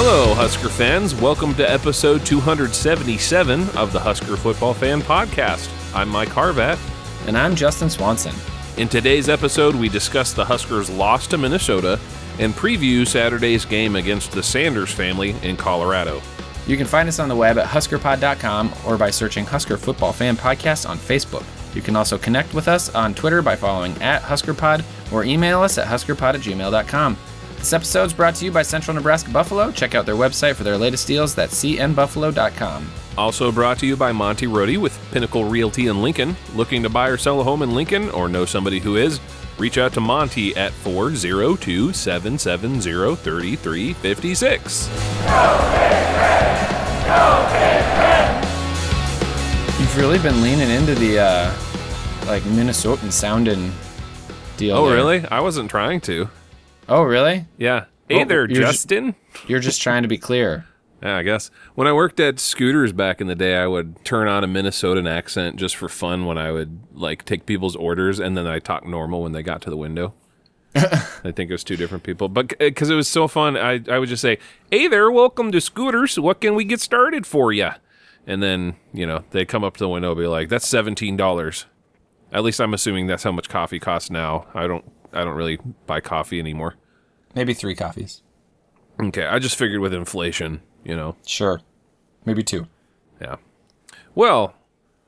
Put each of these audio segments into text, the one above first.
Hello, Husker fans. Welcome to episode 277 of the Husker Football Fan Podcast. I'm Mike Harvat. And I'm Justin Swanson. In today's episode, we discuss the Huskers' loss to Minnesota and preview Saturday's game against the Sanders family in Colorado. You can find us on the web at huskerpod.com or by searching Husker Football Fan Podcast on Facebook. You can also connect with us on Twitter by following at HuskerPod or email us at huskerpod at gmail.com. This episode is brought to you by Central Nebraska Buffalo. Check out their website for their latest deals. That's cnbuffalo.com. Also brought to you by Monty Rohde with Pinnacle Realty in Lincoln. Looking to buy or sell a home in Lincoln or know somebody who is? Reach out to Monty at 402 770 3356. You've really been leaning into the uh, like Minnesotan sounding deal. Oh, there. really? I wasn't trying to. Oh, really? Yeah. Hey there, you're ju- Justin. You're just trying to be clear. Yeah, I guess. When I worked at Scooters back in the day, I would turn on a Minnesotan accent just for fun when I would like take people's orders and then I talk normal when they got to the window. I think it was two different people, but uh, because it was so fun, I, I would just say, "Hey there, welcome to Scooters. What can we get started for you?" And then you know they come up to the window, and be like, "That's seventeen dollars." At least I'm assuming that's how much coffee costs now. I don't I don't really buy coffee anymore. Maybe three coffees. Okay, I just figured with inflation, you know. Sure. Maybe two. Yeah. Well,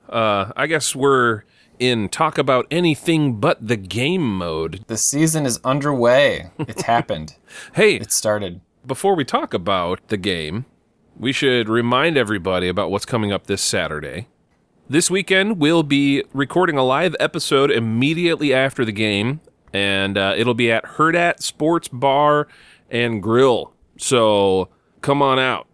uh, I guess we're in talk about anything but the game mode. The season is underway. It's happened. Hey, It started. before we talk about the game, we should remind everybody about what's coming up this Saturday. This weekend, we'll be recording a live episode immediately after the game, and uh, it'll be at Hurrdat Sports Bar and Grill. So come on out.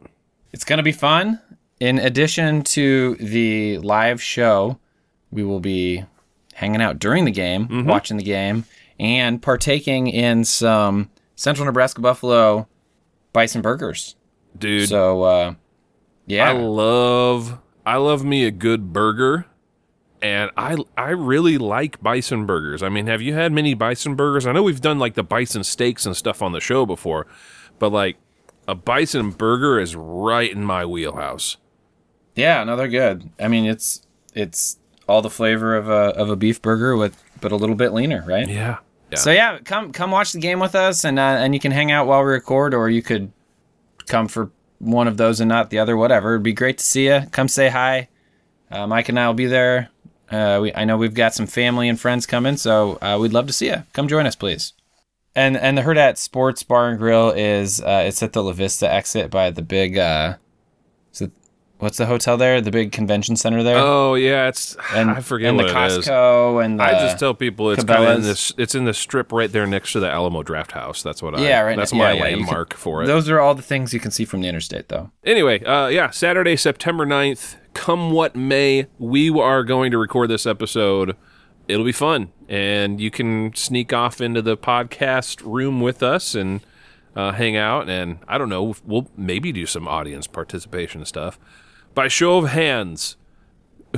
It's going to be fun. In addition to the live show, we will be hanging out during the game, watching the game, and partaking in some Central Nebraska Buffalo bison burgers. Dude, So, uh, yeah. I love I love me a good burger, and I I really like bison burgers. I mean, have you had many bison burgers? I know we've done like the bison steaks and stuff on the show before, but like a bison burger is right in my wheelhouse. Yeah, no, they're good. I mean, it's it's all the flavor of a of a beef burger with but a little bit leaner, right? Yeah, yeah. So yeah, come come watch the game with us, and uh, and you can hang out while we record, or you could come for one of those and not the other. Whatever, it'd be great to see you. Come say hi. Uh, Mike and I will be there. Uh, we, I know we've got some family and friends coming, so uh, we'd love to see you. Come join us, please. And and the Hurrdat Sports Bar and Grill is uh, it's at the La Vista exit by the big. Uh, it, what's the hotel there? The big convention center there. oh yeah, it's and I forget and what the it is. Costco and the, I just tell people it's kind of in this. It's in the strip right there next to the Alamo Draft House. That's what I. Yeah, right. That's my yeah, you can- landmark for it. Those are all the things you can see from the interstate, though. Anyway, uh, yeah, Saturday, September 9th, come what may, we are going to record this episode. It'll be fun. And you can sneak off into the podcast room with us and uh, hang out. And I don't know, we'll maybe do some audience participation stuff. By show of hands,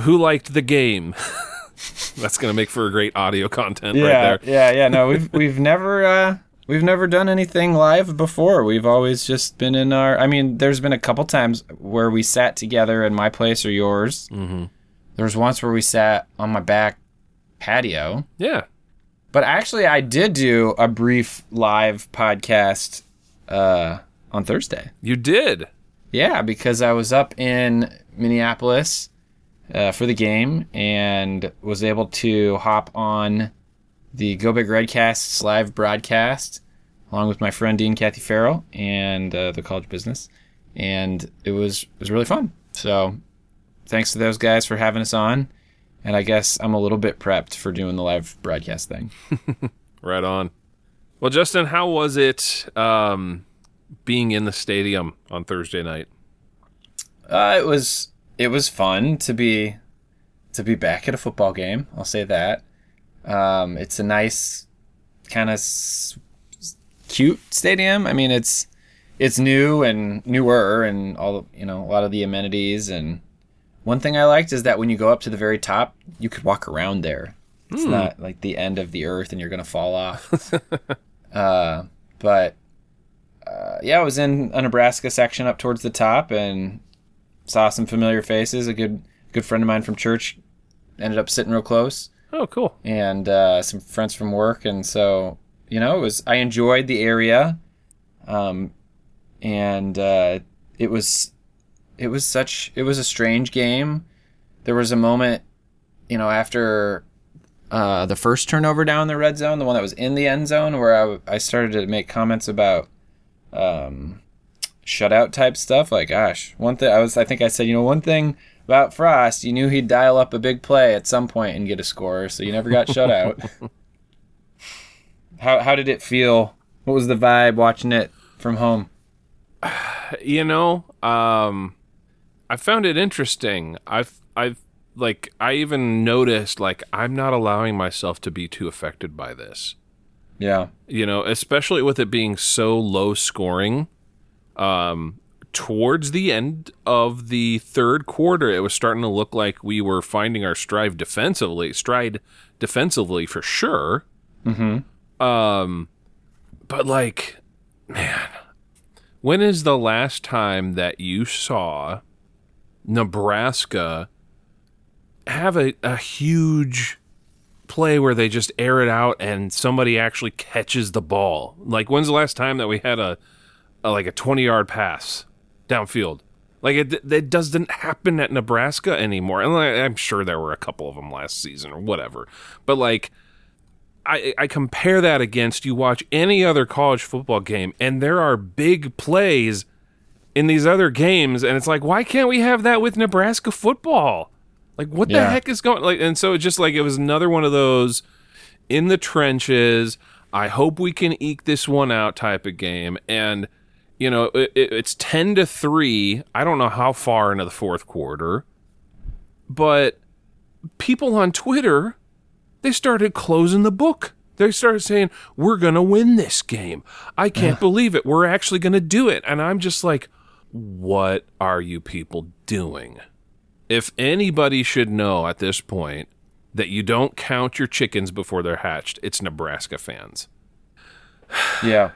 who liked the game? That's going to make for a great audio content right there. yeah, yeah. No, we've we've never uh, we've never done anything live before. We've always just been in our. I mean, there's been a couple times where we sat together in my place or yours. Mm-hmm. There was once where we sat on my back patio. Yeah. But actually, I did do a brief live podcast uh, on Thursday. You did. Yeah, because I was up in Minneapolis uh, for the game and was able to hop on the Go Big Redcasts live broadcast along with my friend Dean Kathy Farrell and uh, the College Business, and it was it was really fun. So, thanks to those guys for having us on, and I guess I'm a little bit prepped for doing the live broadcast thing. Right on. Well, Justin, how was it um, being in the stadium on Thursday night? Uh, it was it was fun to be to be back at a football game. I'll say that. Um, it's a nice kind of s- cute stadium. I mean, it's it's new and newer and all you know a lot of the amenities and one thing I liked is that when you go up to the very top, you could walk around there. It's not like the end of the earth and you're gonna fall off. uh, but uh, yeah, I was in a Nebraska section up towards the top and saw some familiar faces. A good good friend of mine from church ended up sitting real close, Oh, cool. and uh, some friends from work, and so you know it was. I enjoyed the area, um, and uh, it was it was such it was a strange game. There was a moment, you know, after uh, the first turnover down the red zone, the one that was in the end zone, where I, I started to make comments about um, shutout type stuff. Like, gosh, one thing I was, I think I said, you know, one thing about Frost, you knew he'd dial up a big play at some point and get a score, so you never got shut out. how how did it feel? What was the vibe watching it from home? you know um i found it interesting i've i've like i even noticed like i'm not allowing myself to be too affected by this Yeah, you know especially with it being so low scoring um towards the end of the third quarter it was starting to look like we were finding our stride defensively stride defensively for sure mm-hmm. um but like man when is the last time that you saw Nebraska have a, a huge play where they just air it out and somebody actually catches the ball? Like when's the last time that we had a, a like a 20 yard pass downfield? Like it, it doesn't happen at Nebraska anymore. And I'm sure there were a couple of them last season or whatever. But like I, I compare that against you watch any other college football game and there are big plays in these other games and it's like why can't we have that with Nebraska football like what the heck is going like and so it just like it was another one of those in the trenches I hope we can eke this one out type of game and you know it, it, it's 10 to 3 I don't know how far into the fourth quarter but people on Twitter they started closing the book. They started saying, We're going to win this game. I can't believe it. We're actually going to do it. And I'm just like, What are you people doing? If anybody should know at this point that you don't count your chickens before they're hatched, it's Nebraska fans. yeah.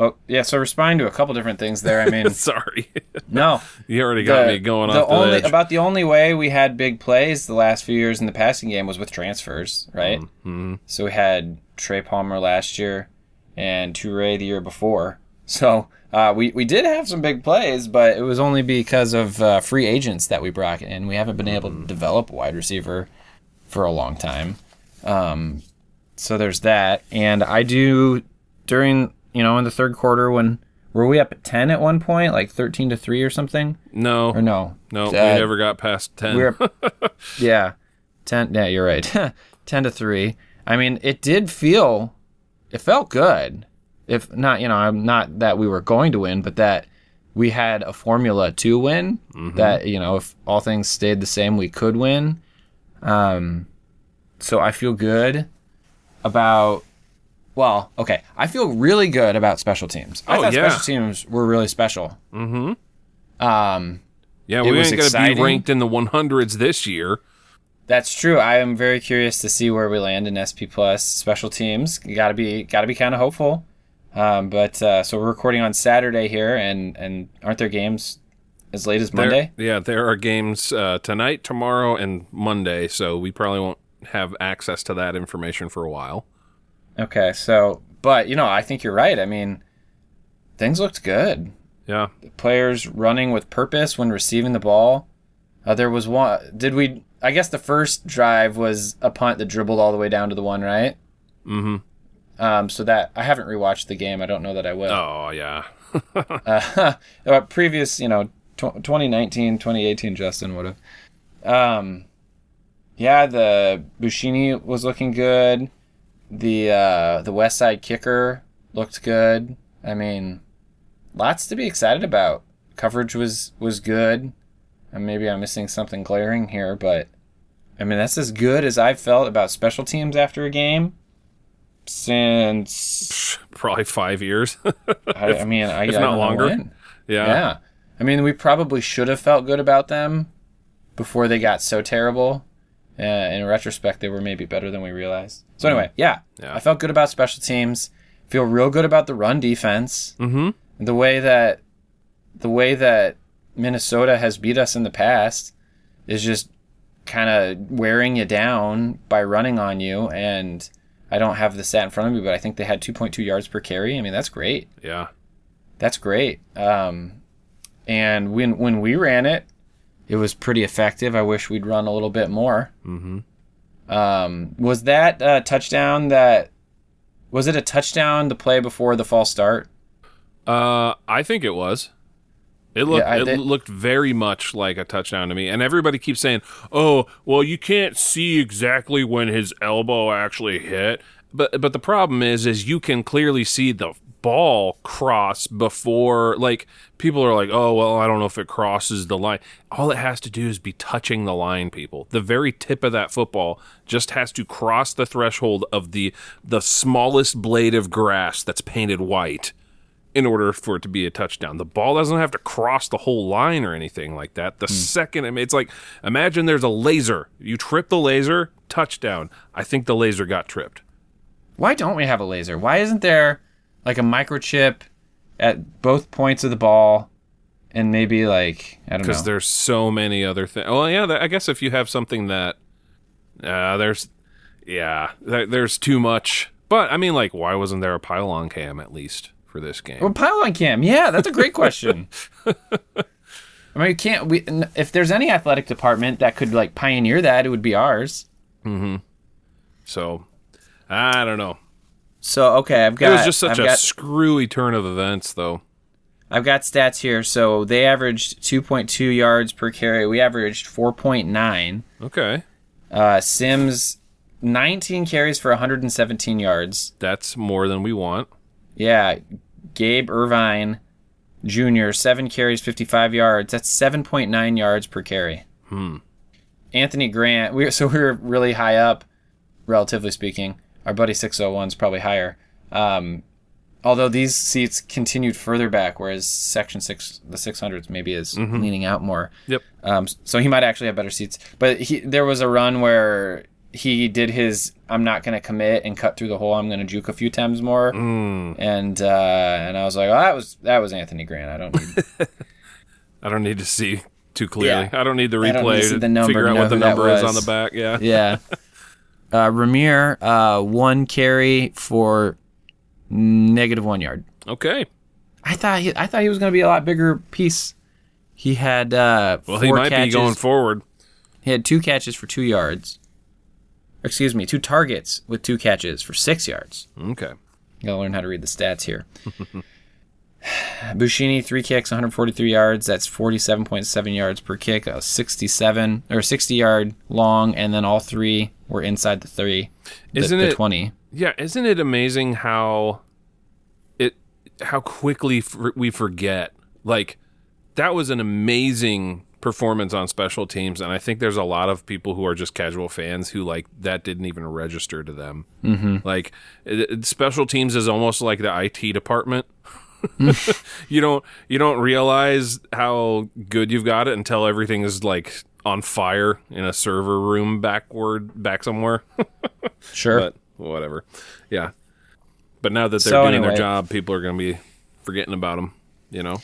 Oh, yeah. So responding to a couple different things there. I mean, Sorry. no, you already got me going the off the only edge. about the only way we had big plays the last few years in the passing game was with transfers, right? Mm-hmm. So we had Trey Palmer last year and Toure the year before. So uh, we we did have some big plays, but it was only because of uh, free agents that we brought in. We haven't been able to develop a wide receiver for a long time. Um, so there's that, and I do during you know in the third quarter when were we up at ten at one point, like thirteen to three or something, no, or no? no, Uh, we never got past 10. we were, yeah, ten. Yeah, you're right. ten to three. I mean, it did feel, it felt good. If not, you know, I'm not that we were going to win, but that we had a formula to win. That you know, if all things stayed the same, we could win. Um, so I feel good about. Well, okay, I feel really good about special teams. I Oh, thought yeah. special teams were really special. Mm-hmm. Um, yeah, we ain't going to be ranked in the 100s this year. That's true. I am very curious to see where we land in SP Plus special teams. You gotta be gotta be kind of hopeful. Um, but uh, so we're recording on Saturday here, and and aren't there games as late as There- Monday? yeah, there are games uh, tonight, tomorrow, and Monday, so we probably won't have access to that information for a while. Okay, so but you know I think you're right. I mean, things looked good. Yeah. Players running with purpose when receiving the ball. Uh, there was one. Did we? I guess the first drive was a punt that dribbled all the way down to the one, right? Mm-hmm. Um, so that I haven't rewatched the game. I don't know that I will. Oh, yeah. uh, uh, previous, you know, tw- 2019, 2018, Justin would have. Um, yeah, the Buschini was looking good. The uh, the West Side kicker looked good. I mean, lots to be excited about. Coverage was was good. and maybe I'm missing something glaring here, but I mean that's as good as I've felt about special teams after a game since Probably five years. I, I mean I, if I not longer. yeah. Yeah. I mean, we probably should have felt good about them before they got so terrible. Uh, in retrospect, they were maybe better than we realized. So anyway, yeah, Yeah. I felt good about special teams. Feel real good about the run defense. Mm-hmm. The way that the way that Minnesota has beat us in the past is just kind of wearing you down by running on you. And I don't have the stat in front of me, but I think they had 2.2 yards per carry. I mean, that's great. Yeah. That's great. Um, and when when we ran it, it was pretty effective. I wish we'd run a little bit more. Mm-hmm. Um, was that a touchdown? That was it a touchdown? The play before the false start. Uh, I think it was. It looked Yeah, it did- looked very much like a touchdown to me, and everybody keeps saying, "Oh, well, you can't see exactly when his elbow actually hit." But but the problem is, is you can clearly see the ball cross before. Like people are like, "Oh, well, I don't know if it crosses the line." All it has to do is be touching the line. People, the very tip of that football just has to cross the threshold of the the smallest blade of grass that's painted white in order for it to be a touchdown. The ball doesn't have to cross the whole line or anything like that. The hmm. second, I it's like imagine there's a laser. You trip the laser, touchdown. I think the laser got tripped. Why don't we have a laser? Why isn't there like a microchip at both points of the ball, and maybe like I don't know. because there's so many other things. Well, yeah, I guess if you have something that, uh, there's, yeah, there, there's too much. But I mean, like, why wasn't there a pylon cam at least for this game? Well, pylon cam. Yeah, that's a great question. I mean, you can't. We n- if there's any athletic department that could like pioneer that, it would be ours. mhm So, I don't know. So okay, I've got. It was just such I've a got, screwy turn of events, though. I've got stats here. So they averaged 2.2 yards per carry. We averaged 4.9. Okay, Uh, Sims, 19 carries for 117 yards. that's more than we want. Yeah, Gabe Ervin Jr. seven carries, 55 yards. That's 7.9 yards per carry. Hmm. Anthony Grant. We so we were really high up, relatively speaking. Our buddy 601's probably higher. Um, although these seats continued further back, whereas section six, the 600s maybe is leaning out more. Yep. Um, so he might actually have better seats. But he, there was a run where he did his I'm not going to commit and cut through the hole. I'm going to juke a few times more. And uh, and I was like, oh, that was that was Anthony Grant. I don't need. I don't need to see too clearly. Yeah. I don't need the I don't need replay to see to the number figure out what the number is on the back. Yeah. yeah. Uh, Rahmir, uh, one carry for negative one yard. Okay. I thought he, I thought he was going to be a lot bigger piece. He had uh, Well, he might catches. be going forward. He had two catches for two yards. Excuse me, two targets with two catches for six yards. Okay. You gotta learn how to read the stats here. Buschini, three kicks, 143 yards. That's 47.7 yards per kick. A 67 or 60 yard long, and then all three were inside the three. the- Isn't the it- 20? Yeah, isn't it amazing how it how quickly we forget? Like that was an amazing performance on special teams, and I think there's a lot of people who are just casual fans who like that didn't even register to them. Mm-hmm. Like it, it- special teams is almost like the IT department. you don't you don't realize how good you've got it until everything is like on fire in a server room backward back somewhere. Sure. but whatever. Yeah. But now that they're So doing anyway- their job, people are going to be forgetting about them, you know.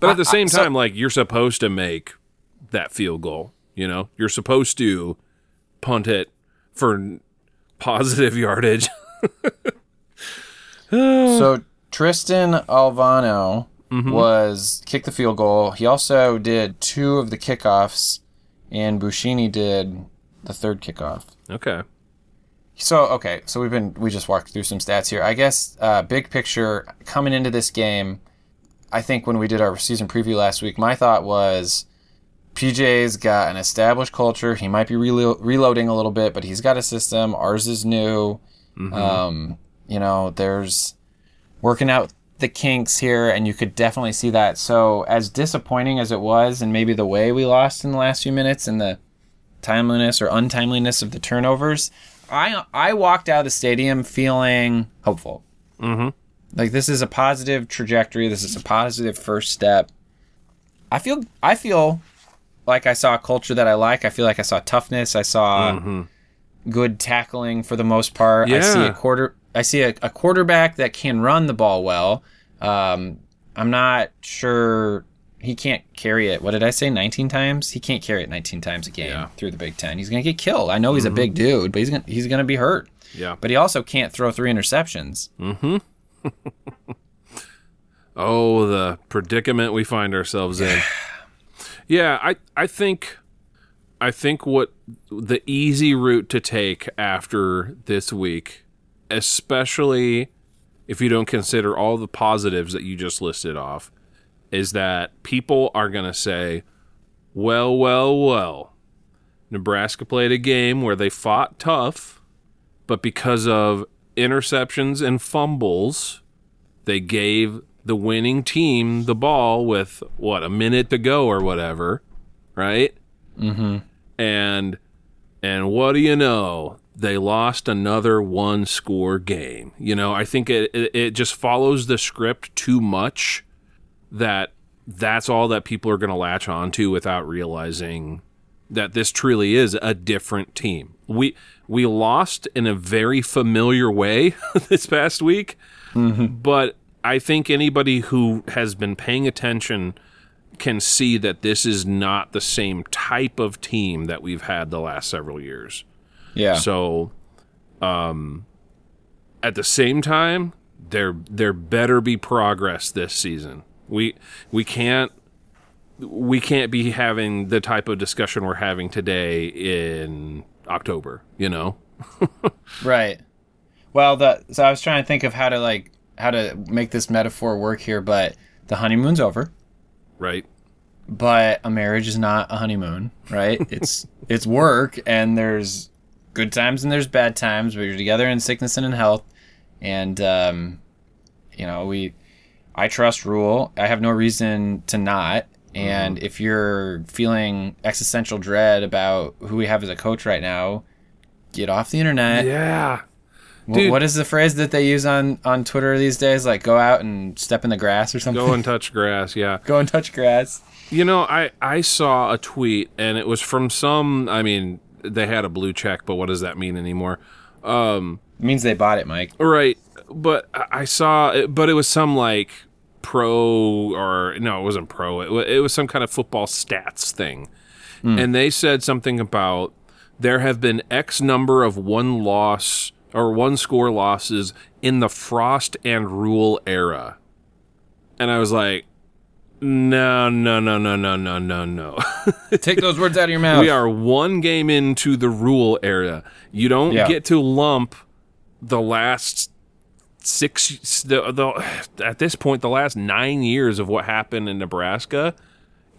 But at the I- same so- time, like you're supposed to make that field goal, you know. You're supposed to punt it for positive yardage. so Tristan Alvano Mm-hmm. was kicked the field goal. He also did two of the kickoffs, and Buschini did the third kickoff. okay. So okay, so we've been we just walked through some stats here. I guess uh, big picture coming into this game, I think when we did our season preview last week, my thought was PJ's got an established culture. He might be relo- reloading a little bit, but he's got a system. Ours is new. Um, you know, there's working out the kinks here, and you could definitely see that. So, as disappointing as it was, and maybe the way we lost in the last few minutes and the timeliness or untimeliness of the turnovers, I I walked out of the stadium feeling hopeful. Mm-hmm. Like this is a positive trajectory. This is a positive first step. I feel I feel like I saw a culture that I like. I feel like I saw toughness. I saw good tackling for the most part. I see a quarter. I see a, a quarterback that can run the ball well. Um, I'm not sure he can't carry it. What did I say? 19 times? He can't carry it 19 times a game Yeah. through the Big Ten. He's gonna get killed. I know he's a big dude, but he's gonna he's gonna be hurt. Yeah. But he also can't throw three interceptions. Hmm. Oh, the predicament we find ourselves in. yeah, I I think I think what the easy route to take after this week, especially if you don't consider all the positives that you just listed off, is that people are going to say, "Well, well, well. Nebraska played a game where they fought tough, but because of interceptions and fumbles, they gave the winning team the ball with what a minute to go or whatever, right? Mm-hmm. And and what do you know? They lost another one score game. You know, I think it, it it just follows the script too much that that's all that people are going to latch onto without realizing that this truly is a different team. We we lost in a very familiar way this past week, mm-hmm. but I think anybody who has been paying attention can see that this is not the same type of team that we've had the last several years. Yeah. So, um, at the same time, there there better be progress this season. We we can't we can't be having the type of discussion we're having today in October. You know, Right. Well, the so I was trying to think of how to like how to make this metaphor work here, but the honeymoon's over. right? But a marriage is not a honeymoon, right? it's it's work, and there's good times and there's bad times, but you're together in sickness and in health, and um, you know we. I trust Rhule. I have no reason to not. And if you're feeling existential dread about who we have as a coach right now, get off the internet. Yeah, Dude. what is the phrase that they use on on Twitter these days? Like go out and step in the grass or something. go and touch grass. Yeah, go and touch grass. You know, I I saw a tweet and it was from some. I mean, they had a blue check, but what does that mean anymore? It means they bought it, Mike. Right, but I saw, it, but it was some like pro or no, it wasn't pro. It, it was some kind of football stats thing, hmm. and they said something about there have been X number of one loss or one score losses in the Frost and Rhule era, and I was like. No, no, no, no, no, no, no, no. Take those words out of your mouth. we are one game into the Rhule era. You don't Yeah. get to lump the last six the, the at this point the last nine years of what happened in Nebraska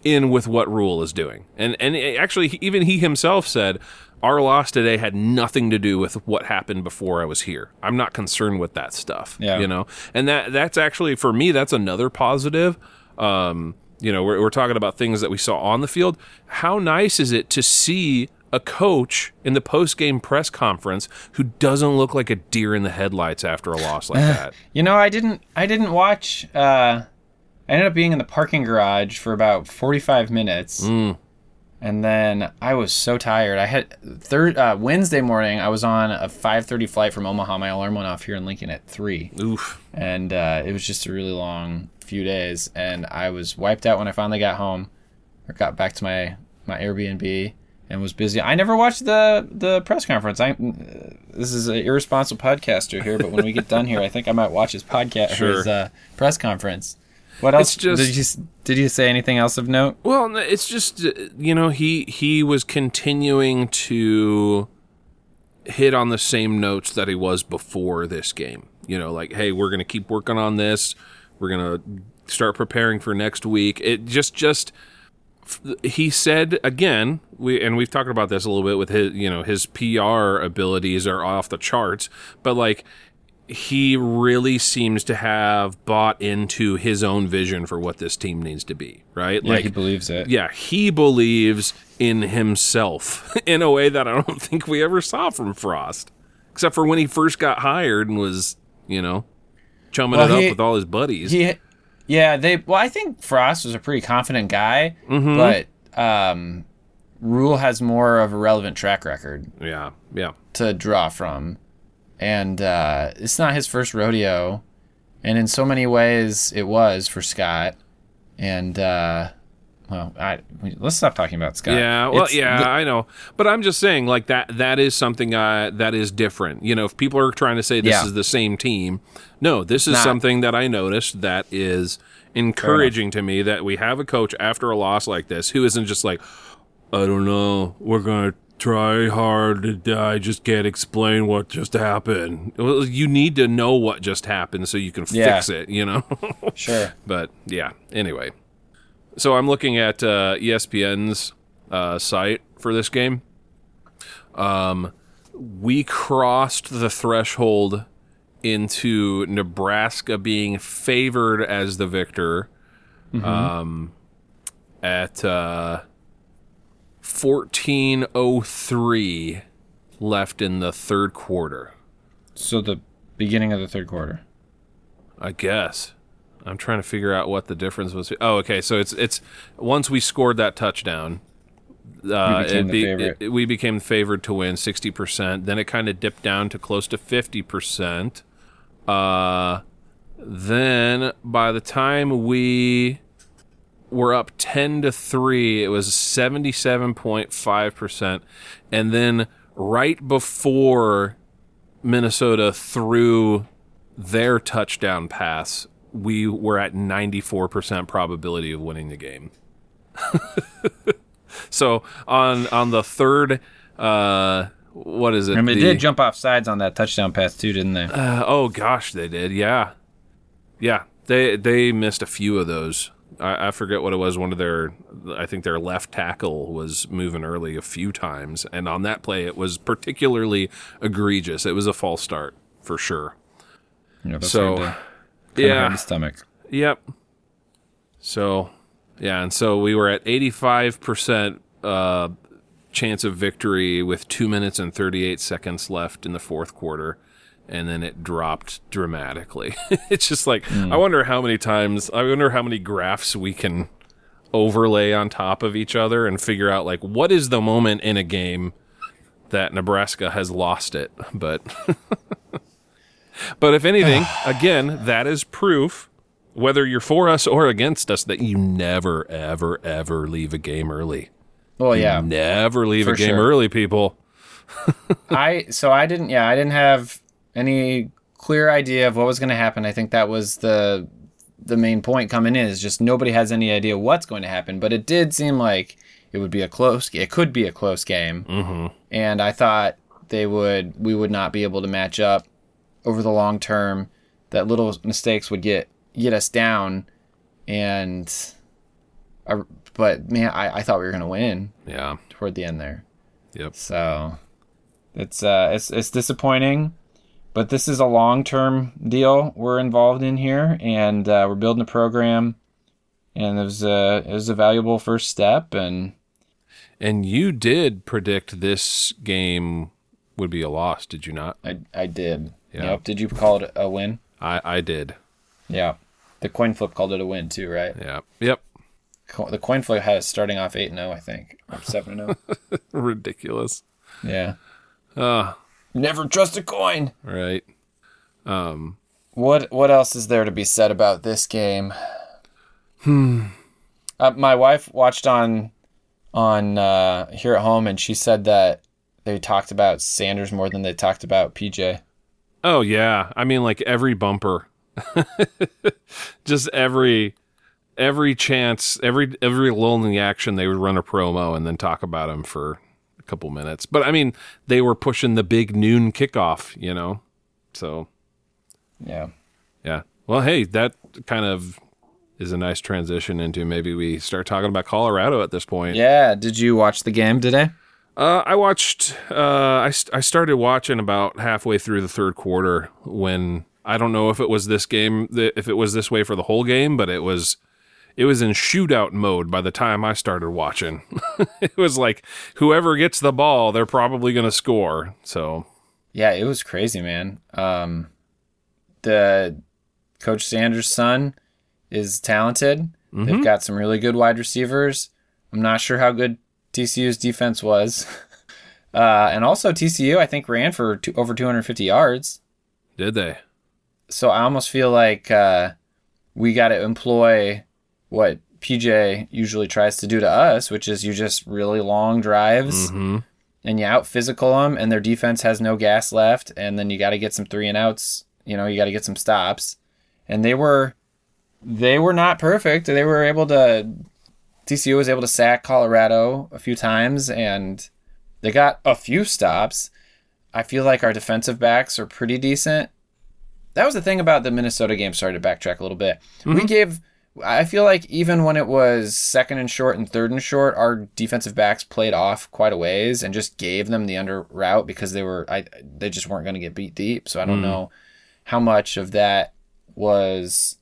in with what Rhule is doing. And and actually even he himself said our loss today had nothing to do with what happened before I was here. I'm not concerned with that stuff. Yeah. You know? And that that's actually for me that's another positive. Um you know, we're, we're talking about things that we saw on the field. How nice is it to see a coach in the post game press conference who doesn't look like a deer in the headlights after a loss like that? You know, I didn't. I didn't watch. Uh, I ended up being in the parking garage for about forty-five minutes, Mm. and then I was so tired. I had third uh, Wednesday morning. I was on a five thirty flight from Omaha. My alarm went off here in Lincoln at three. Oof. and uh, it was just a really long few days and i was wiped out when i finally got home or got back to my my airbnb and was busy i never watched the the press conference i this is an irresponsible podcaster here but when we get done here i think i might watch his podcast or Sure. his uh, press conference what else just- did you did you say anything else of note Well, it's just uh, you know he he was continuing to hit on the same notes that he was before this game. You know, like hey, we're gonna keep working on this. We're gonna start preparing for next week. It just just he said again we and we've talked about this a little bit with his you know his PR abilities are off the charts but like he really seems to have bought into his own vision for what this team needs to be, right? Yeah, he believes it. yeah, he believes in himself in a way that I don't think we ever saw from Frost, except for when he first got hired and was, you know, chumming Well, it up with all his buddies. He, yeah, they. Well, I think Frost was a pretty confident guy, but um, Rhule has more of a relevant track record yeah, yeah. to draw from, and uh, it's not his first rodeo, and in so many ways it was for Scott, and uh, well, I let's stop talking about Scott. Yeah, well, It's yeah, the- I know, but I'm just saying, like that. That is something uh, that is different. You know, if people are trying to say this Yeah. is the same team, no, this is not. something that I noticed that is encouraging to me. That we have a coach after a loss like this who isn't just like, I don't know, we're gonna try hard. to I just can't explain what just happened. Well, you need to know what just happened so you can Yeah. fix it. You know. sure. But yeah, anyway. So I'm looking at uh, ESPN's uh, site for this game. Um, we crossed the threshold into Nebraska being favored as the victor um, at uh, 1403 left in the third quarter. So the beginning of the third quarter. I guess. I'm trying to figure out what the difference was. Oh, okay. So it's it's once we scored that touchdown, uh, it be- it- we became favored to win 60%. Then it kind of dipped down to close to 50%. Uh, then by the time we were up 10 to 3, it was 77.5%. And then right before Minnesota threw their touchdown pass, we were at 94% probability of winning the game. so on on the third uh what is it? I mean, The- they did jump off sides on that touchdown pass too, didn't they? uh, oh gosh, they did. Yeah. Yeah. They they missed a few of those. I, I forget what it was. One of their I think their left tackle was moving early a few times, and on that play it was particularly egregious. It was a false start for sure. That's so, hard to- kinda Yeah. hard to stomach. Yep. So, yeah, and so we were at 85% uh, chance of victory with 2 minutes and 38 seconds left in the fourth quarter, and then it dropped dramatically. it's just like, I wonder how many times, I wonder how many graphs we can overlay on top of each other and figure out, like, what is the moment in a game that Nebraska has lost it. But. But if anything, again, that is proof, whether you're for us or against us, that you never, ever, ever leave a game early. Well, yeah. Never leave a game sure. early, people. I so I didn't yeah I didn't have any clear idea of what was going to happen. I think that was the the main point coming in is just nobody has any idea what's going to happen. But it did seem like it would be a close. It could be a close game, mm-hmm. and I thought they would we would not be able to match up over the long term. That little mistakes would get get us down, and I, but man, I, I thought we were going to win Yeah. toward the end there. Yep. So it's uh it's it's disappointing, but this is a long term deal we're involved in here, and uh, we're building a program, and it was a it was a valuable first step, and And you did predict this game would be a loss, did you not? I I did. Yeah. Yep. Did you call it a win? I, I did. Yeah. The coin flip called it a win too, right? Yeah. Yep. Co- The coin flip had us starting off eight 0 I think, or seven 0 Ridiculous. Yeah. Uh, Never trust a coin. right. Um, What what else is there to be said about this game? Hmm. Uh, my wife watched on on uh, here at home, and she said that they talked about Sanders more than they talked about PJ. Oh yeah, I mean like every bumper, just every every chance, every every lull in the action, they would run a promo and then talk about him for a couple minutes. But I mean, they were pushing the big noon kickoff, you know. So Yeah. yeah, well, hey, that kind of is a nice transition into maybe we start talking about Colorado at this point. Yeah. Did you watch the game today? Uh, I watched. Uh, I st- I started watching about halfway through the third quarter when I don't know if it was this game, th- if it was this way for the whole game, but it was. It was in shootout mode by the time I started watching. it was like whoever gets the ball, they're probably going to score. So Yeah, it was crazy, man. Um, the Coach Sanders' son is talented. They've got some really good wide receivers. I'm not sure how good TCU's defense was. Uh, and also TCU, I think, ran for two, over 250 yards. did they? So I almost feel like uh, we got to employ what PJ usually tries to do to us, which is you just really long drives Mm-hmm. and you out physical them, and their defense has no gas left, and then you got to get some three and outs. You know, you got to get some stops, and they were they were not perfect. They were able to TCU was able to sack Colorado a few times, and they got a few stops. I feel like our defensive backs are pretty decent. That was the thing about the Minnesota game. Sorry to backtrack a little bit. We gave. I feel like even when it was second and short and third and short, our defensive backs played off quite a ways and just gave them the under route because they were I they just weren't going to get beat deep. So I don't know how much of that was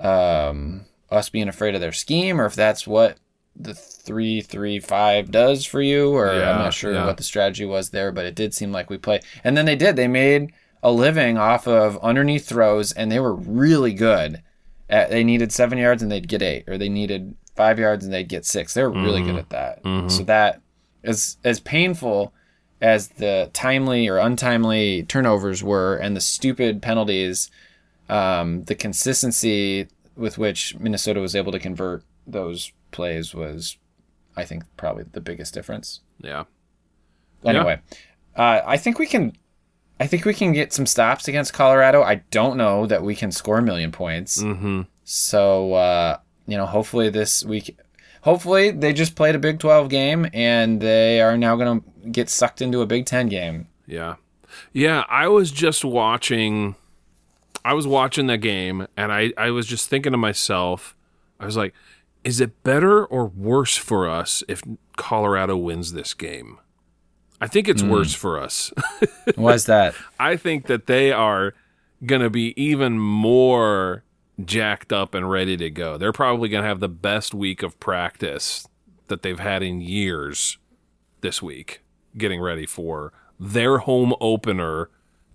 um, us being afraid of their scheme or if that's what the three three five does for you or I'm not sure yeah. what the strategy was there, but it did seem like we played. And then they did. They made a living off of underneath throws, and they were really good. At, they needed seven yards and they'd get eight, or they needed five yards and they'd get six. They were really good at that. So that is as painful as the timely or untimely turnovers were, and the stupid penalties. Um, the consistency with which Minnesota was able to convert those plays was, I think, probably the biggest difference. Yeah. Anyway, uh, I think we can. I think we can get some stops against Colorado. I don't know that we can score a million points. Mm-hmm. So uh, you know, hopefully this week, hopefully they just played a Big Twelve game and they are now going to get sucked into a Big Ten game. Yeah. Yeah, I was just watching I was watching the game and I I was just thinking to myself, I was like, is it better or worse for us if Colorado wins this game? I think it's hmm. worse for us. Was that? I think that they are going to be even more jacked up and ready to go. They're probably going to have the best week of practice that they've had in years this week, getting ready for their home opener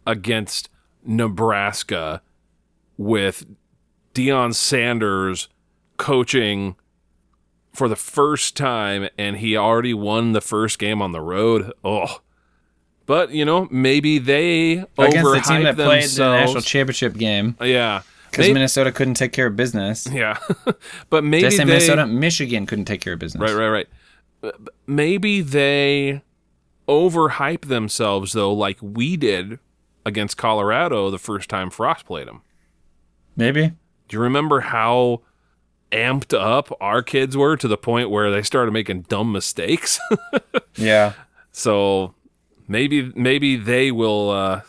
against Nebraska with Deion Sanders coaching for the first time and he already won the first game on the road. Oh. But, you know, maybe they Against the team that played the national themselves. championship game yeah. because Minnesota couldn't take care of business. yeah. but maybe Did I say they Minnesota? Michigan couldn't take care of business. Right, right, right. Maybe they overhype themselves though, like we did against Colorado the first time Frost played them. Maybe. Do you remember how amped up our kids were to the point where they started making dumb mistakes? Yeah. so maybe maybe they will uh,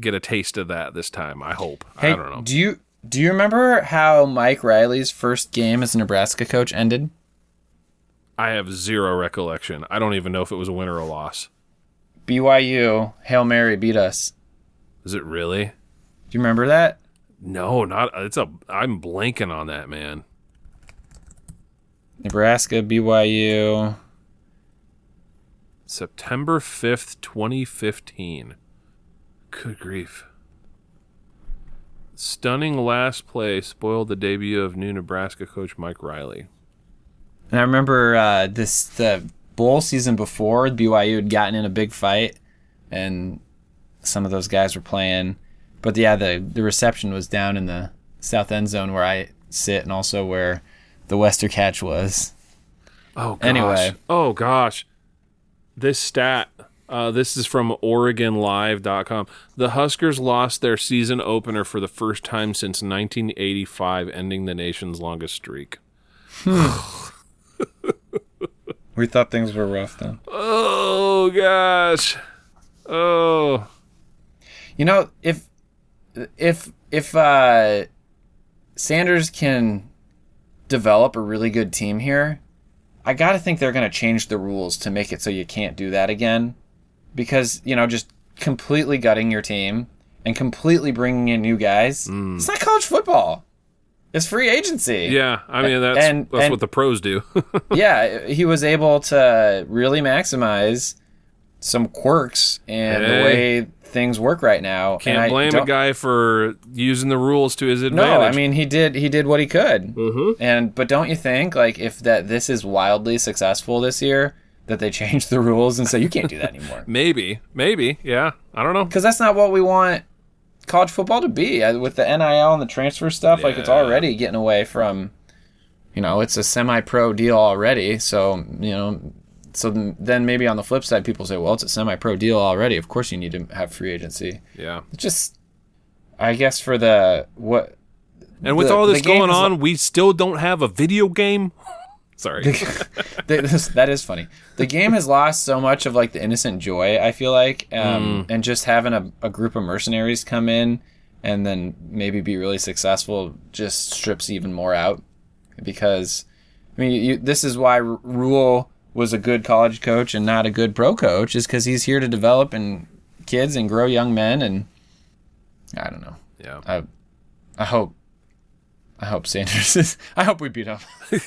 get a taste of that this time. I hope. Hey, I don't know. Do you do you remember how Mike Riley's first game as a Nebraska coach ended? I have zero recollection. I don't even know if it was a win or a loss. BYU Hail Mary beat us. Is it really? Do you remember that? No, not. It's a. I'm blanking on that, man. Nebraska BYU. September 5th, 2015. Good grief. Stunning last play spoiled the debut of new Nebraska coach Mike Riley. And I remember uh, this the bowl season before BYU had gotten in a big fight, and some of those guys were playing. But yeah, the the reception was down in the south end zone where I sit, and also where the Wester catch was. Oh, gosh. Anyway. Oh, gosh. This stat. Uh, this is from OregonLive.com. The Huskers lost their season opener for the first time since 1985, ending the nation's longest streak. We thought things were rough then. Oh, gosh. Oh. You know, if if if uh, Sanders can develop a really good team here, I got to think they're going to change the rules to make it so you can't do that again. Because, you know, just completely gutting your team and completely bringing in new guys. It's not college football. It's free agency. Yeah, I mean that's And- that's and- what the pros do. yeah, he was able to really maximize some quirks and the Hey. way things work right now. Can't blame a guy for using the rules to his advantage. No, I mean he did he did what he could. Mhm. And but don't you think like if that this is wildly successful this year that they change the rules and say you can't do that anymore maybe, maybe, yeah. I don't know. because that's not what we want college football to be with the NIL and the transfer stuff. Like it's already getting away from, you know, it's a semi-pro deal already. So you know, so then- maybe on the flip side, people say, well, it's a semi-pro deal already. Of course, you need to have free agency. Yeah. It's just, I guess for the what. And with the- all this going on, we still don't have a video game. Sorry. Th- this- that is funny. The game has lost so much of like the innocent joy. I feel like, Mm. um, and just having a, a group of mercenaries come in and then maybe be really successful just strips even more out. Because, I mean, you, this is why R- Rhule was a good college coach and not a good pro coach, is because he's here to develop and kids and grow young men. And I don't know. yeah. I, I hope. I hope Sanders is. I hope we beat him.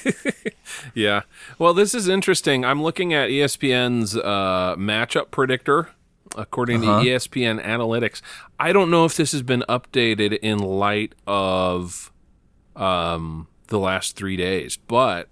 Yeah. Well, this is interesting. I'm looking at ESPN's uh, matchup predictor. According Uh-huh. to ESPN Analytics, I don't know if this has been updated in light of um, the last three days, but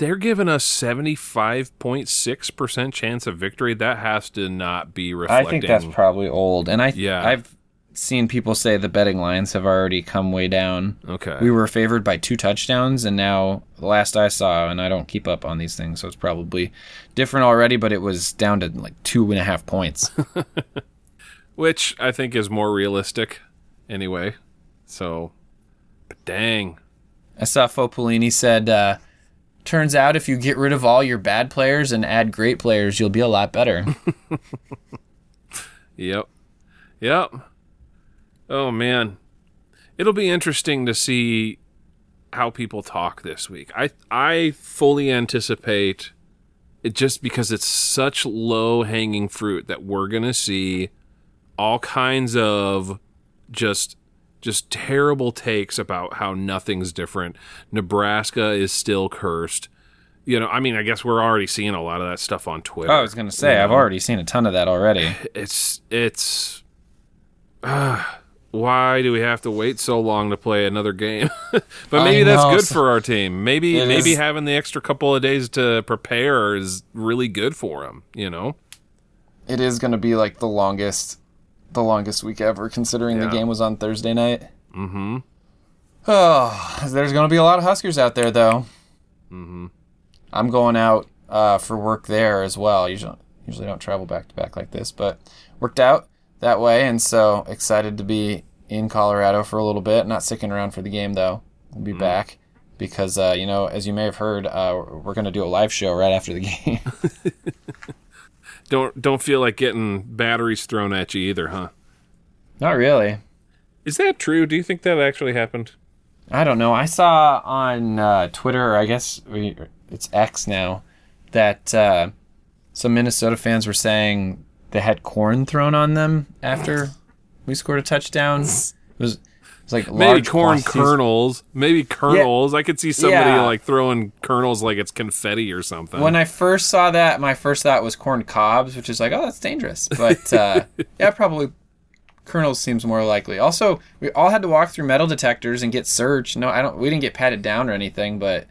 they're giving us 75.6% chance of victory. That has to not be reflecting. I think that's probably old, and I Yeah. I've seen people say the betting lines have already come way down. okay. We were favored by two touchdowns, and now the last I saw, and I don't keep up on these things, so it's probably different already. But it was down to like two and a half points. Which I think is more realistic anyway. So, but dang. I saw Fopolini said, uh, "Turns out if you get rid of all your bad players and add great players, you'll be a lot better." Yep. Yep. Oh man. It'll be interesting to see how people talk this week. I I fully anticipate it just because it's such low hanging fruit that we're going to see all kinds of just just terrible takes about how nothing's different. Nebraska is still cursed. You know, I mean, I guess we're already seeing a lot of that stuff on Twitter. I was gonna say I've already seen a ton of that already. it's it's uh, why do we have to wait so long to play another game? but maybe that's good for our team. Maybe It maybe is. having the extra couple of days to prepare is really good for them. You know? It is gonna be like the longest, the longest week ever, considering Yeah. the game was on Thursday night. Mm-hmm. Oh, there's gonna be a lot of Huskers out there, though. Mm-hmm. I'm going out uh, for work there as well. Usually, usually don't travel back to back like this, but worked out that way, and so excited to be in Colorado for a little bit. Not sticking around for the game though. We'll be back because uh, you know, as you may have heard, uh, we're gonna do a live show right after the game. Don't don't feel like getting batteries thrown at you either, huh? Not really. Is that true? Do you think that actually happened? I don't know. I saw on uh, Twitter, I guess we, it's X now, that uh, some Minnesota fans were saying they had corn thrown on them after we scored a touchdown. It was, it was like Maybe large corn quantities. kernels. Maybe kernels. I could see somebody Yeah. like throwing kernels like it's confetti or something. When I first saw that, my first thought was corn cobs, which is like, oh, that's dangerous. But uh, yeah, probably kernels seems more likely. Also, we all had to walk through metal detectors and get searched. No, I don't. We didn't get patted down or anything, but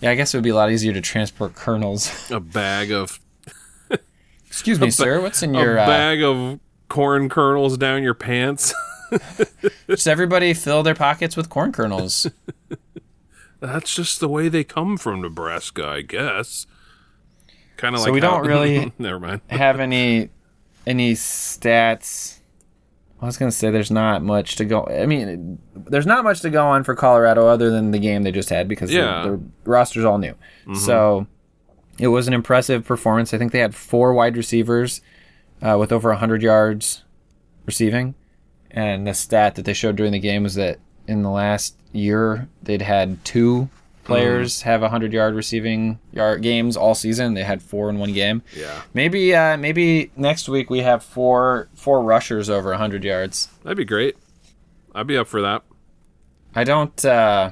yeah, I guess it would be a lot easier to transport kernels. a bag of Excuse me, sir. What's in your? Uh, bag of corn kernels down your pants. Just everybody fill their pockets with corn kernels. That's just the way they come from Nebraska, I guess. Kind of So like we how- don't really- Never mind. Have any any stats? I was gonna say there's not much to go. I mean, there's not much to go on for Colorado other than the game they just had because the- Yeah. the, roster's all new. So it was an impressive performance. I think they had four wide receivers uh, with over 100 yards receiving, and the stat that they showed during the game was that in the last year they'd had two players have 100 yard receiving yard games all season. They had four in one game. Yeah. Maybe uh, maybe next week we have four four rushers over 100 yards. That'd be great. I'd be up for that. I don't uh,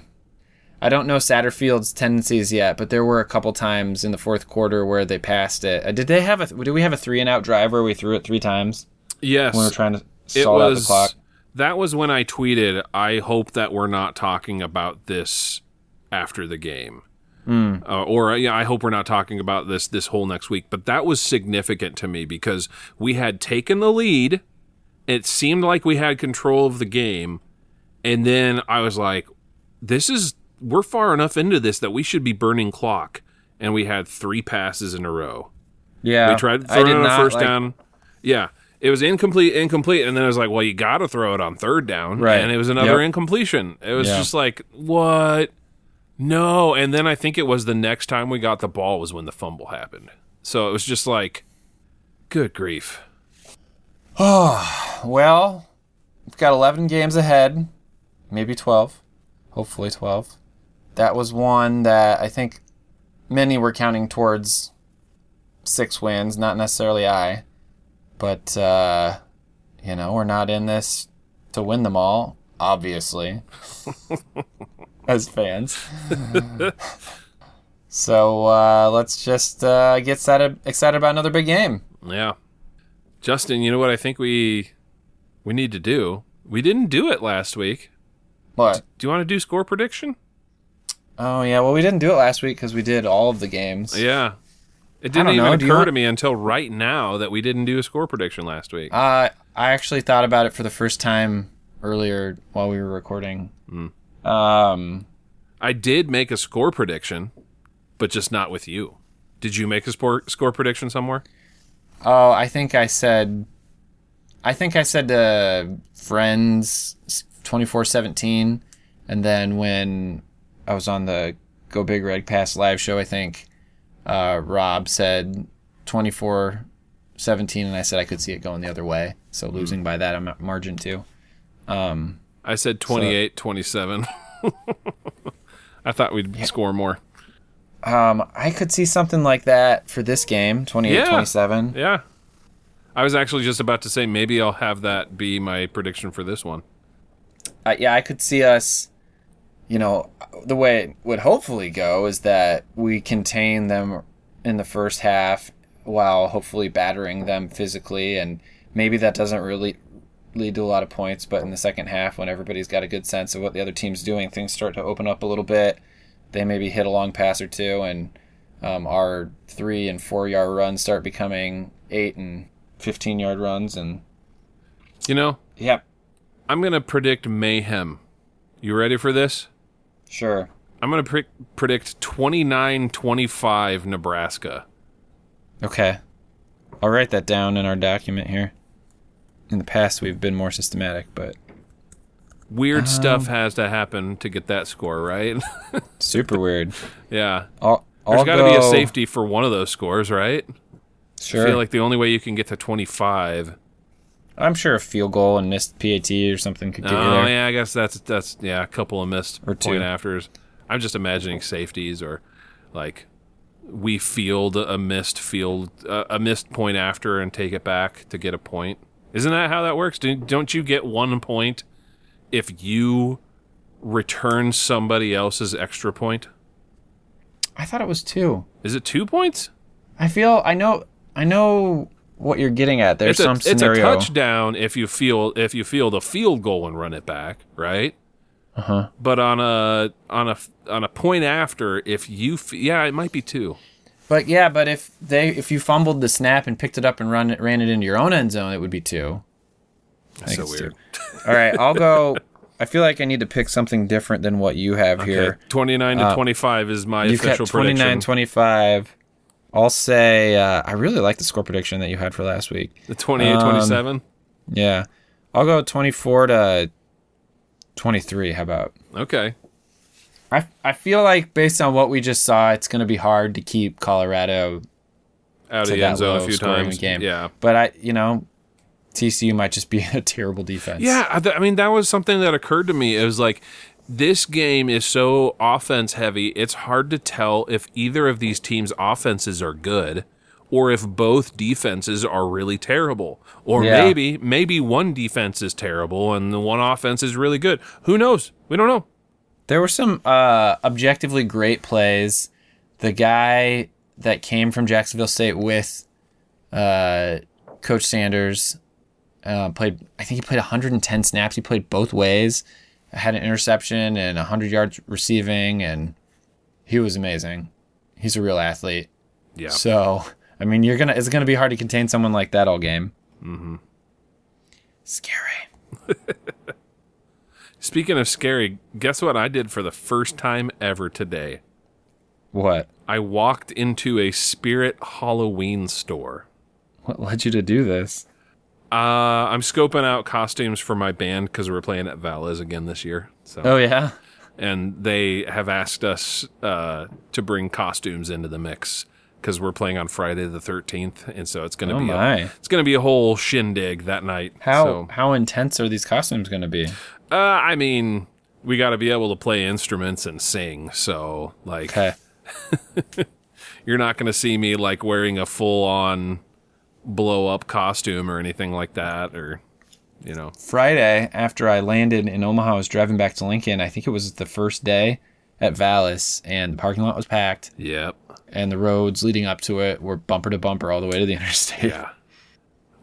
I don't know Satterfield's tendencies yet, but there were a couple times in the fourth quarter where they passed it. Uh, did they have a did we have a three and out drive where we threw it three times Yes. when we were trying to it stall out the was that was when I tweeted, I hope that we're not talking about this after the game. Hmm. Uh, or uh, yeah, I hope we're not talking about this this whole next week. But that was significant to me because we had taken the lead. It seemed like we had control of the game, and then I was like, "This is we're far enough into this that we should be burning clock." And we had three passes in a row. Yeah, We tried I throwing not first like- down. Yeah. It was incomplete, incomplete, and then I was like, "Well, you got to throw it on third down," Right. And it was another Yep. incompletion. It was Yeah. just like, "What? No!" And then I think it was the next time we got the ball was when the fumble happened. So it was just like, "Good grief!" Oh well, we've got 11 games ahead, maybe 12, hopefully 12. That was one that I think many were counting towards six wins, not necessarily I. But, uh, you know, we're not in this to win them all, obviously, as fans. so uh, let's just uh, get excited, excited about another big game. Yeah, Justin, you know what I think we we need to do? We didn't do it last week. What? Do you want to do score prediction? Oh yeah, well we didn't do it last week because we did all of the games. Yeah. It didn't even know, occur want- to me until right now that we didn't do a score prediction last week. Uh, I actually thought about it for the first time earlier while we were recording. Um, I did make a score prediction, but just not with you. Did you make a sport, score prediction somewhere? oh, I think I said, I think I said uh, Friends twenty four seventeen, and then when I was on the Go Big Red Pass live show, I think uh, Rob said twenty four seventeen, and I said I could see it going the other way, so losing by that am- margin too. Um, I said 28 27. I thought we'd score more. Um, I could see something like that for this game, 28 Yeah. 27. Yeah. I was actually just about to say maybe I'll have that be my prediction for this one. Uh, yeah, I could see us, you know, the way it would hopefully go is that we contain them in the first half while hopefully battering them physically. And maybe that doesn't really lead to a lot of points, but in the second half, when everybody's got a good sense of what the other team's doing, things start to open up a little bit. They maybe hit a long pass or two, and um, our three and four yard runs start becoming eight and 15 yard runs. And You know, yeah, I'm going to predict mayhem. You ready for this? Sure. I'm going to pre- predict 29 25 Nebraska. Okay. I'll write that down in our document here. In the past, we've been more systematic, but Weird Um, stuff has to happen to get that score, right? super weird. yeah. I'll, I'll got to be a safety for one of those scores, right? Sure. I feel like the only way you can get to 25. I'm sure a field goal and missed PAT or something could get you Oh, there. yeah, I guess that's that's yeah, a couple of missed Or two. point afters. I'm just imagining safeties or like we field a missed field uh, a missed point after and take it back to get a point. Isn't that how that works? Don't you get one point if you return somebody else's extra point? I thought it was two. Is it two points? I feel I know I know what you're getting at. There's it's a, some it's a touchdown if you feel if you field a field goal and run it back, right? Uh huh. But on a on a on a point after, if you f- yeah, it might be two. But yeah, but if they if you fumbled the snap and picked it up and run it ran it into your own end zone, it would be two. Think so weird. All right, I'll go. I feel like I need to pick something different than what you have here. Twenty nine to twenty five is my Uh, You've official got 29 prediction. 25. I'll say uh, I really like the score prediction that you had for last week. the 28 Um, 27. Yeah. I'll go 24 to 23. How about? Okay. I, I feel like based on what we just saw, it's going to be hard to keep Colorado Out of the that end zone a few times. game. Yeah. But I, you know, TCU might just be a terrible defense. Yeah, I, th- I mean that was something that occurred to me. It was like this game is so offense heavy, it's hard to tell if either of these teams' offenses are good or if both defenses are really terrible. Or Yeah. maybe maybe one defense is terrible and the one offense is really good. Who knows? We don't know. There were some uh, objectively great plays. The guy that came from Jacksonville State with uh, Coach Sanders uh, played. I think he played 110 snaps. He played both ways. Had an interception and 100 yards receiving, and he was amazing. He's a real athlete. Yeah. So I mean, you're gonna. It's gonna be hard to contain someone like that all game. Mm-hmm. Scary. Speaking of scary, guess what I did for the first time ever today? What? I walked into a Spirit Halloween store. What led you to do this? Uh, I'm scoping out costumes for my band because we're playing at Vala's again this year. So, Oh yeah. and they have asked us uh, to bring costumes into the mix because we're playing on Friday the 13th, and so it's gonna Oh be my. A, it's gonna be a whole shindig that night. How So, how intense are these costumes going to be? uh, I mean, we got to be able to play instruments and sing. So, like, Okay. you're not gonna see me like wearing a full on blow up costume or anything like that, or you know. Friday after I landed in Omaha, I was driving back to Lincoln. I think it was the first day at Vala's, and the parking lot was packed, Yep. and the roads leading up to it were bumper to bumper all the way to the interstate. Yeah.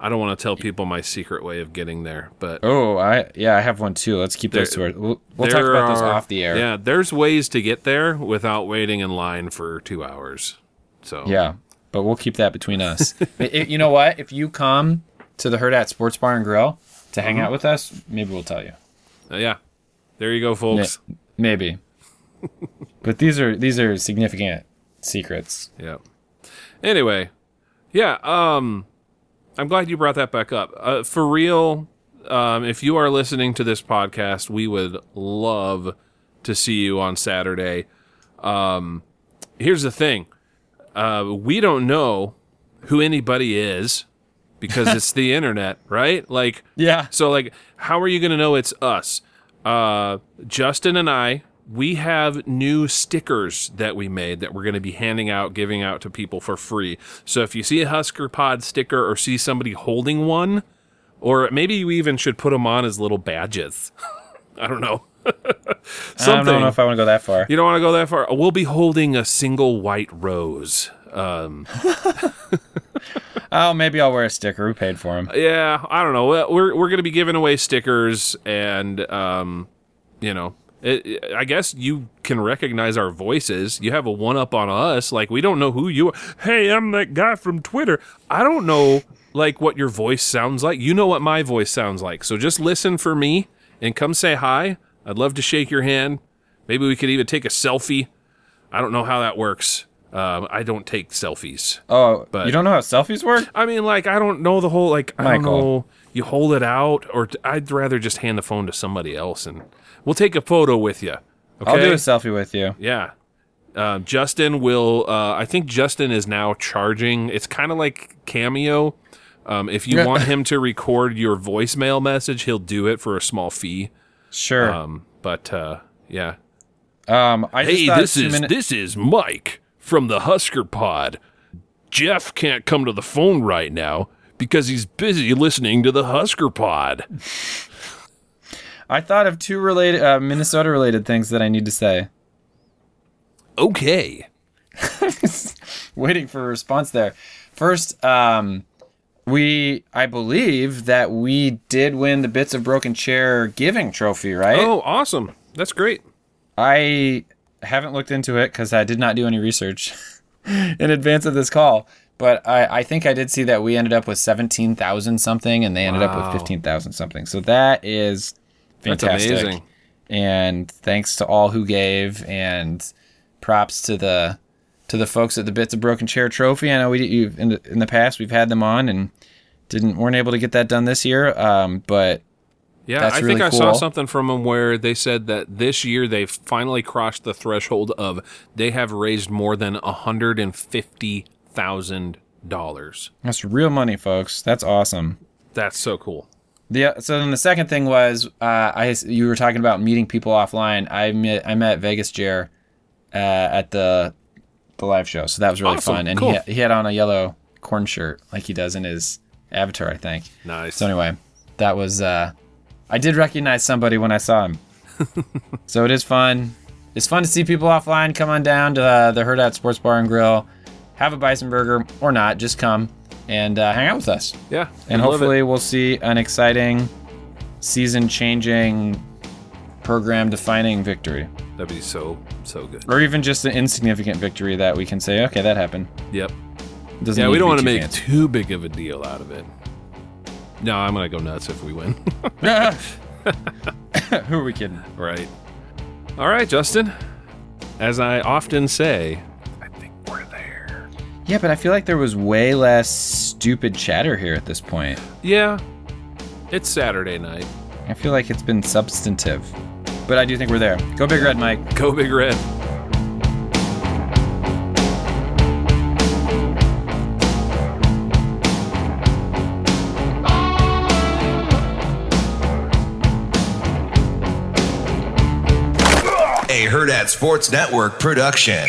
I don't want to tell people my secret way of getting there, but Oh, I yeah, I have one too. Let's keep those to There- our. We'll, we'll talk there about those off the air. Yeah, there's ways to get there without waiting in line for two hours. So Yeah, but we'll keep that between us. I- I- you know what? If you come to the Hurrdat Sports Bar and Grill to hang out with us, maybe we'll tell you. Uh, yeah, there you go, folks. Maybe. but these are these are significant secrets. Yeah. Anyway, yeah. Um, I'm glad you brought that back up. Uh, for real, um, if you are listening to this podcast, we would love to see you on Saturday. Um, here's the thing: uh, we don't know who anybody is because it's the internet, right? Like, Yeah. so like, how are you going to know it's us? Uh, Justin and I, we have new stickers that we made that we're going to be handing out, giving out to people for free. So if you see a Husker Pod sticker or see somebody holding one, or maybe you even should put them on as little badges. I don't know. I don't know if I want to go that far. you don't want to go that far. We'll be holding a single white rose. Um, Oh, maybe I'll wear a sticker. We paid for them. Yeah, I don't know. We're we're gonna be giving away stickers, and um, you know, it, it- I guess you can recognize our voices. You have a one up on us. Like we don't know who you are. Hey, I'm that guy from Twitter. I don't know like what your voice sounds like. You know what my voice sounds like. So just listen for me and come say hi. I'd love to shake your hand. Maybe we could even take a selfie. I don't know how that works. Um, I don't take selfies. Oh, But- you don't know how selfies work? I mean, like, I don't know the whole, like, I don't Michael. know. You hold it out, or t- I'd rather just hand the phone to somebody else and we'll take a photo with you. Okay. I'll do a selfie with you. Yeah. Uh, Justin will, uh, I think Justin is now charging. It's kind of like Cameo. Um, if you want him to record your voicemail message, he'll do it for a small fee. Sure. Um, but, uh, yeah. Um, I Hey, this is minute- this is Mike from the Husker Pod. Jeff can't come to the phone right now because he's busy listening to the Husker Pod. I thought of two related uh, Minnesota related things that I need to say. Okay. Waiting for a response there. First, um, we I believe that we did win the bits of broken chair giving trophy, right? Oh, awesome. That's great. I haven't looked into it because I did not do any research in advance of this call. But I, I think I did see that we ended up with seventeen thousand something, and they ended up Wow. with fifteen thousand something. So that is fantastic. That's amazing. And thanks to all who gave, and props to the to the folks at the Bits of Broken Chair Trophy. I know we you've, in the in the past we've had them on and didn't weren't able to get that done this year. Um, but Yeah, I really think I saw something from them where they said that this year they've finally crossed the threshold of they have raised more than hundred and fifty thousand dollars. that's real money, folks. That's awesome. That's so cool. The so then the second thing was uh, I you were talking about meeting people offline. I met I met Vegas Jer uh, at the the live show, so that was really Awesome. fun. And Cool. he he had on a yellow corn shirt like he does in his avatar, I think. Nice. So anyway, that was uh, I did recognize somebody when I saw him. so it is fun. It's fun to see people offline. Come on down to uh, the Hurrdat Sports Bar and Grill, have a bison burger or not, just come and uh, hang out with us. yeah. And hopefully it. we'll see an exciting, season-changing, program-defining victory, that'd be so so good. or even just an insignificant victory that we can say, okay, that happened. Yep. Doesn't Yeah, we don't want to make too fancy. too big of a deal out of it. No, I'm gonna go nuts if we win. Who are we kidding? right. All right, Justin. As I often say, I think we're there. Yeah, but I feel like there was way less stupid chatter here at this point. Yeah. It's Saturday night. I feel like it's been substantive. But I do think we're there. Go Big Red, Mike. Go Big Red. A Hurrdat Sports Network production.